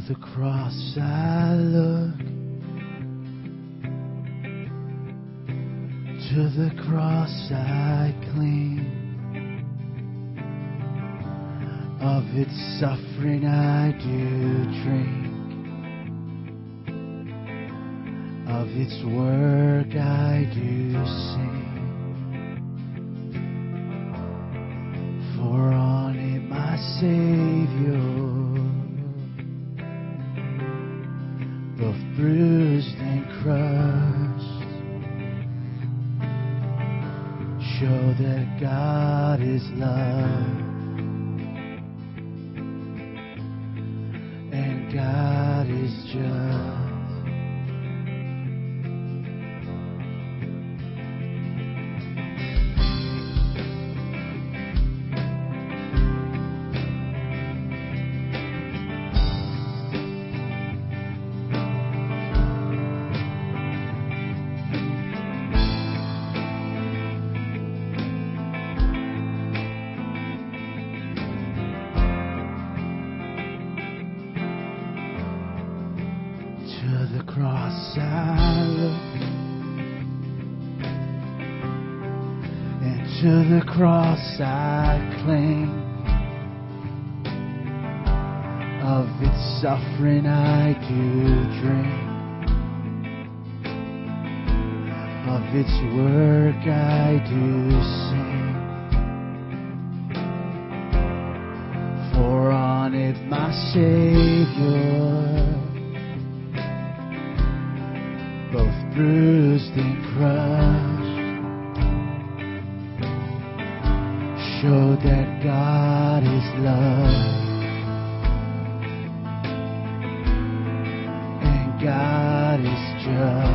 To the cross I look. To the cross I cling. Of its suffering I do drink. Of its work I do sing. To the cross I cling. Of its suffering I do drink. Of its work I do sing. For on it my Savior both bruised and crushed, show that God is love, and God is just.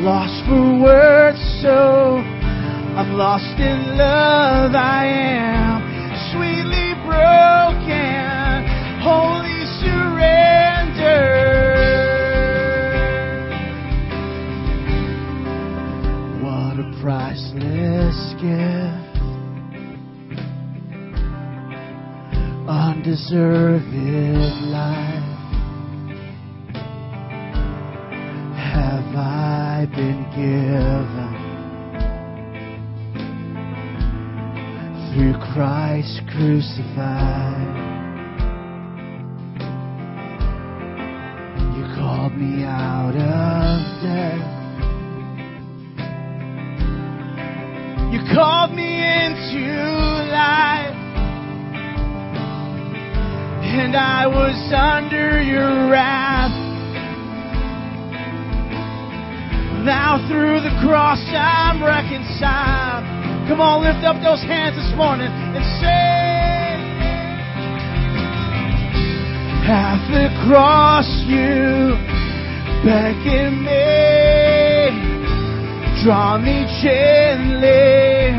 Lost for words. So I'm lost in love. I am sweetly broken, holy surrender. What a priceless gift. undeserved life I been given through Christ crucified. You called me out of death. You called me into life and I was under your wrath. Now through the cross I'm reconciled. Come on, lift up those hands this morning and say, At the cross you beckon me, draw me gently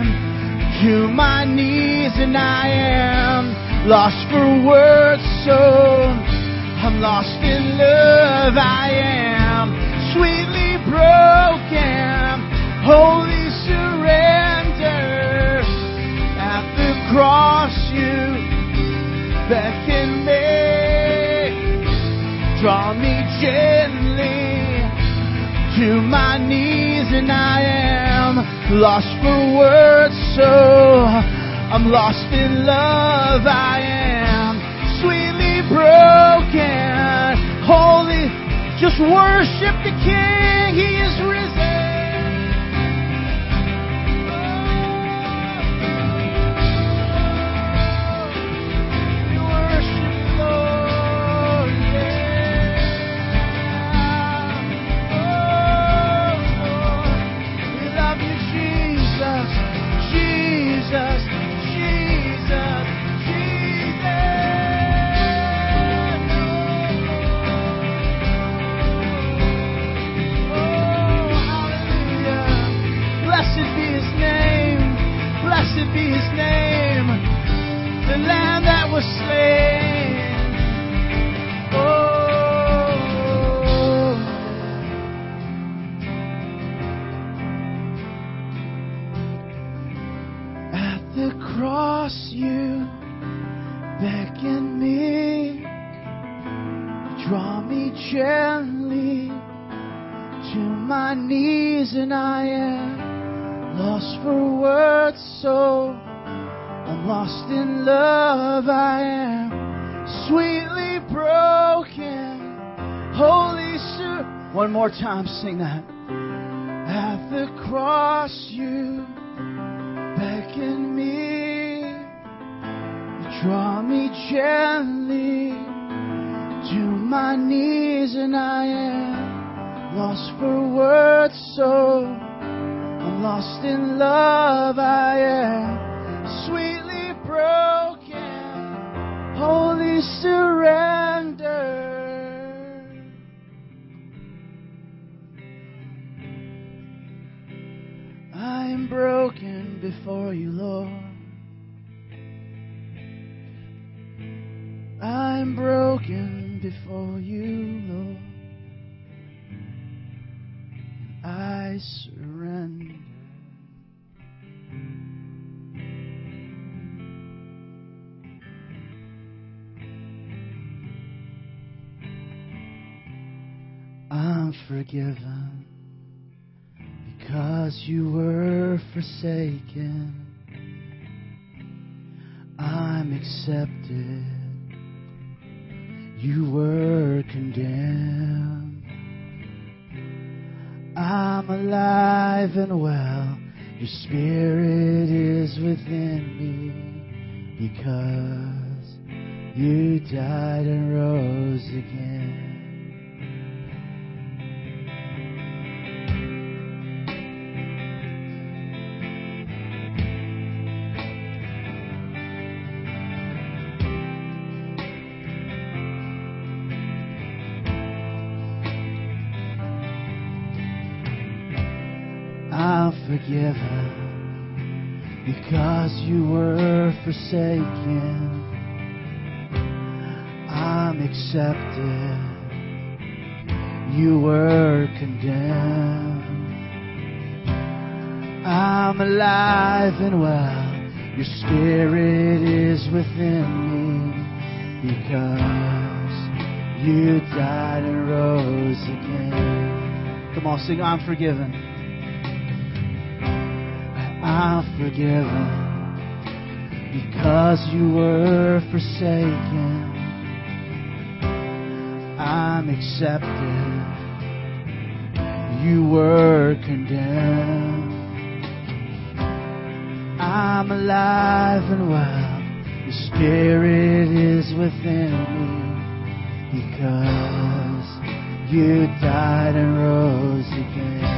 to my knees, and I am lost for words, so I'm lost in love. I am sweetly broken, holy surrender. At the cross, you beckon me, draw me gently to my knees, and I am lost for words, so I'm lost in love. I am sweetly broken, holy. Just worship the King. He is risen. Blessed be his name, the lamb that was slain. More time, sing that. At the cross, you beckon me, you draw me gently to my knees, and I am lost for words, so I'm lost in love. I you, Lord. I'm broken before you, Lord. I surrender. I'm forgiven because you were forsaken. I'm accepted. You were condemned. I'm alive and well. Your spirit is within me because you died and rose again. Forgiven because you were forsaken. I'm accepted. You were condemned. I'm alive and well. Your spirit is within me because you died and rose again. Come on, sing, I'm forgiven. I'm forgiven because you were forsaken. I'm accepted. You were condemned. I'm alive and well. Your spirit is within me because you died and rose again.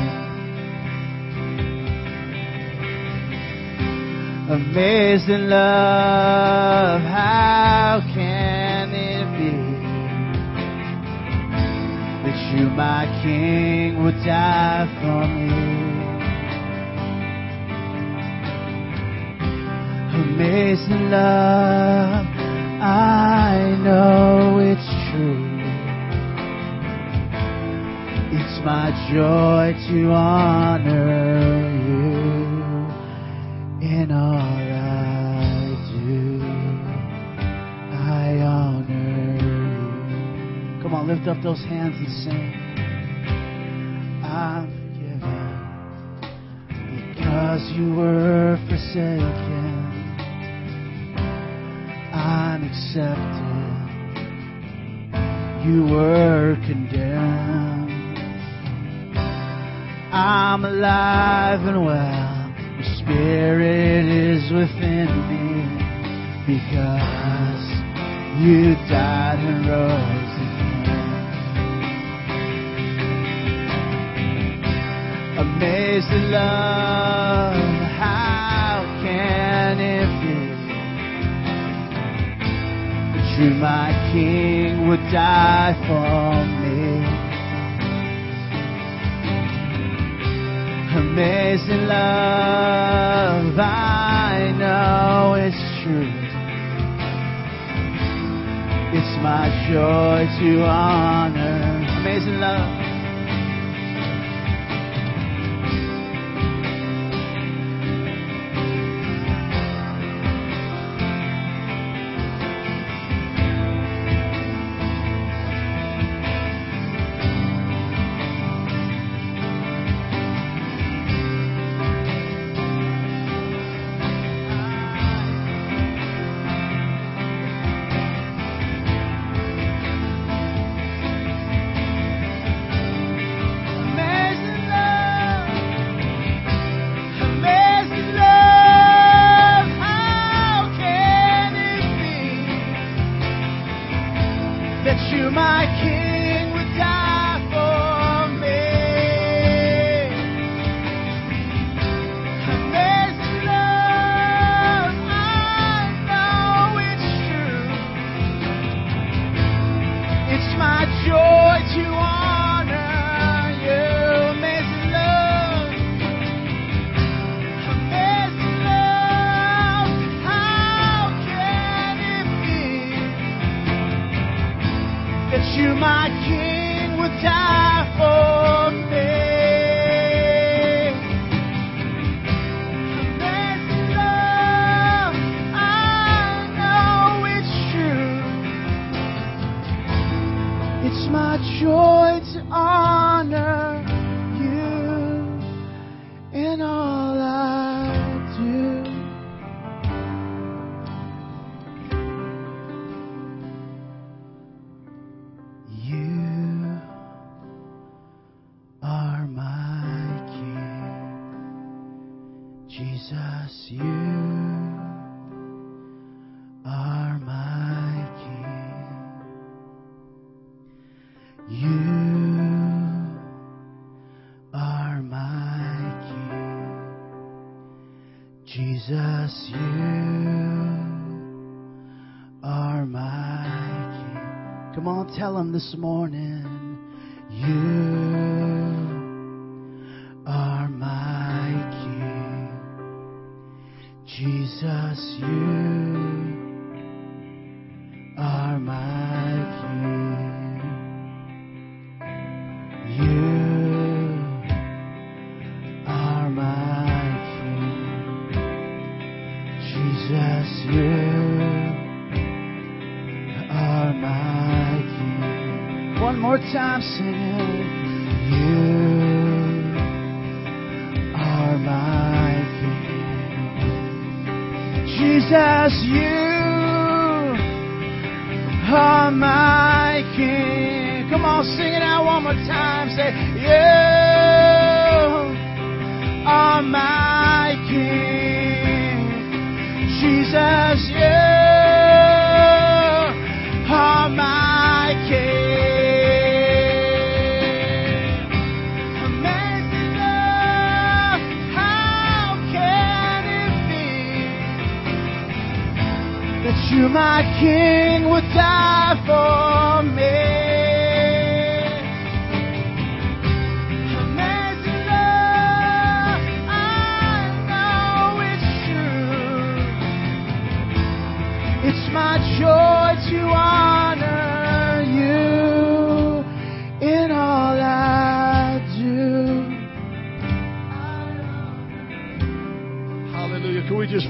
Amazing love, how can it be that you, my King, would die for me? Amazing love, I know it's true. It's my joy to honor in all I do. I honor you. Come on, lift up those hands and sing. I'm forgiven because you were forsaken. I'm accepted. You were condemned. I'm alive and well. Spirit is within me because you died and rose again. Amazing love, how can it be that you, my King, would die for me? amazing love. I know it's true. It's my joy to honor amazing love. Jesus. You are my King. You are my King. Jesus, you are my King. Come on, tell him this morning. You my King. Come on, sing it out one more time. Say, You are my King. Jesus, you are my King. Amazing how can it be? that you, my King, would die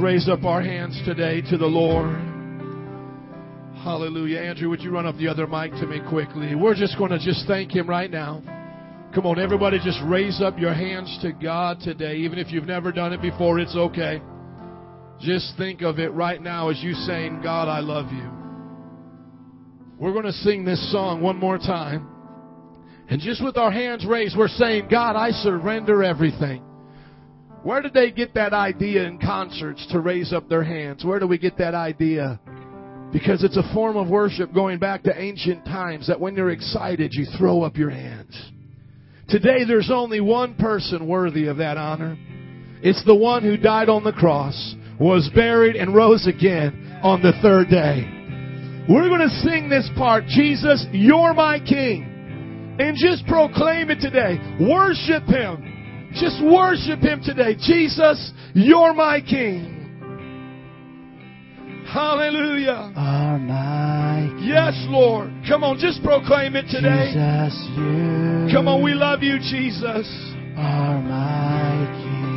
raise up our hands today to the Lord? Hallelujah. Andrew, would you run up the other mic to me quickly? We're just going to just thank Him right now. Come on, everybody, just raise up your hands to God today. Even if you've never done it before, it's okay. Just think of it right now as you saying, God, I love you. We're going to sing this song one more time. And just with our hands raised, we're saying, God, I surrender everything. Where did they get that idea in concerts to raise up their hands? Where do we get that idea? Because it's a form of worship going back to ancient times that when you're excited, you throw up your hands. Today, there's only one person worthy of that honor. It's the one who died on the cross, was buried, and rose again on the third day. We're going to sing this part, Jesus, you're my King. And just proclaim it today. Worship Him. Just worship Him today. Jesus, you're my King. Hallelujah. are my King. Yes, Lord. Come on, just proclaim it today. Jesus, you Come on, we love you, Jesus. are my King.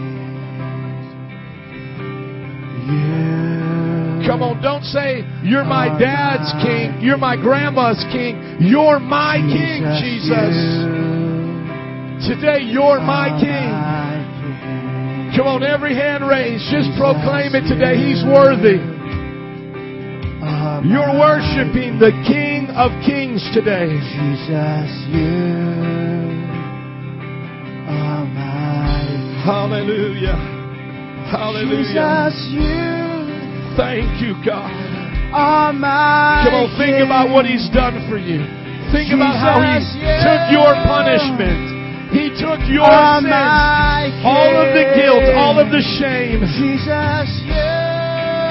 You Come on, don't say, You're my dad's king. You're my grandma's king. You're my king, Jesus. Today, you're my king. Come on, every hand raised. Just proclaim it today. He's worthy. You're worshiping the King of Kings today. Jesus, you are my Hallelujah. Hallelujah. Jesus, you Thank you, God. are Come on, think about what He's done for you. Think about how He you took your punishment. He took your sins. All of the guilt, all of the shame. Jesus, you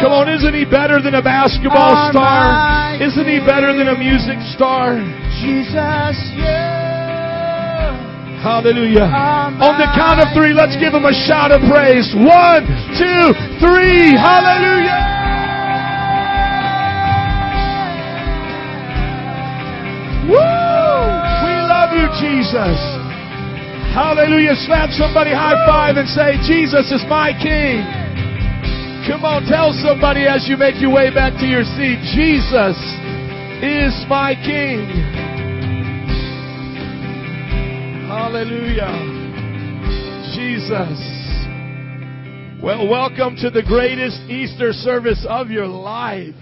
Come on, isn't He better than a basketball star? Isn't He better than a music star? Jesus, you Hallelujah. On the count of three, let's give him a shout of praise. One, two, three. Hallelujah. Woo! We love you, Jesus. Hallelujah. Slap somebody high five and say, Jesus is my King. Come on, tell somebody as you make your way back to your seat, Jesus is my King. Hallelujah. Jesus. Well, welcome to the greatest Easter service of your life.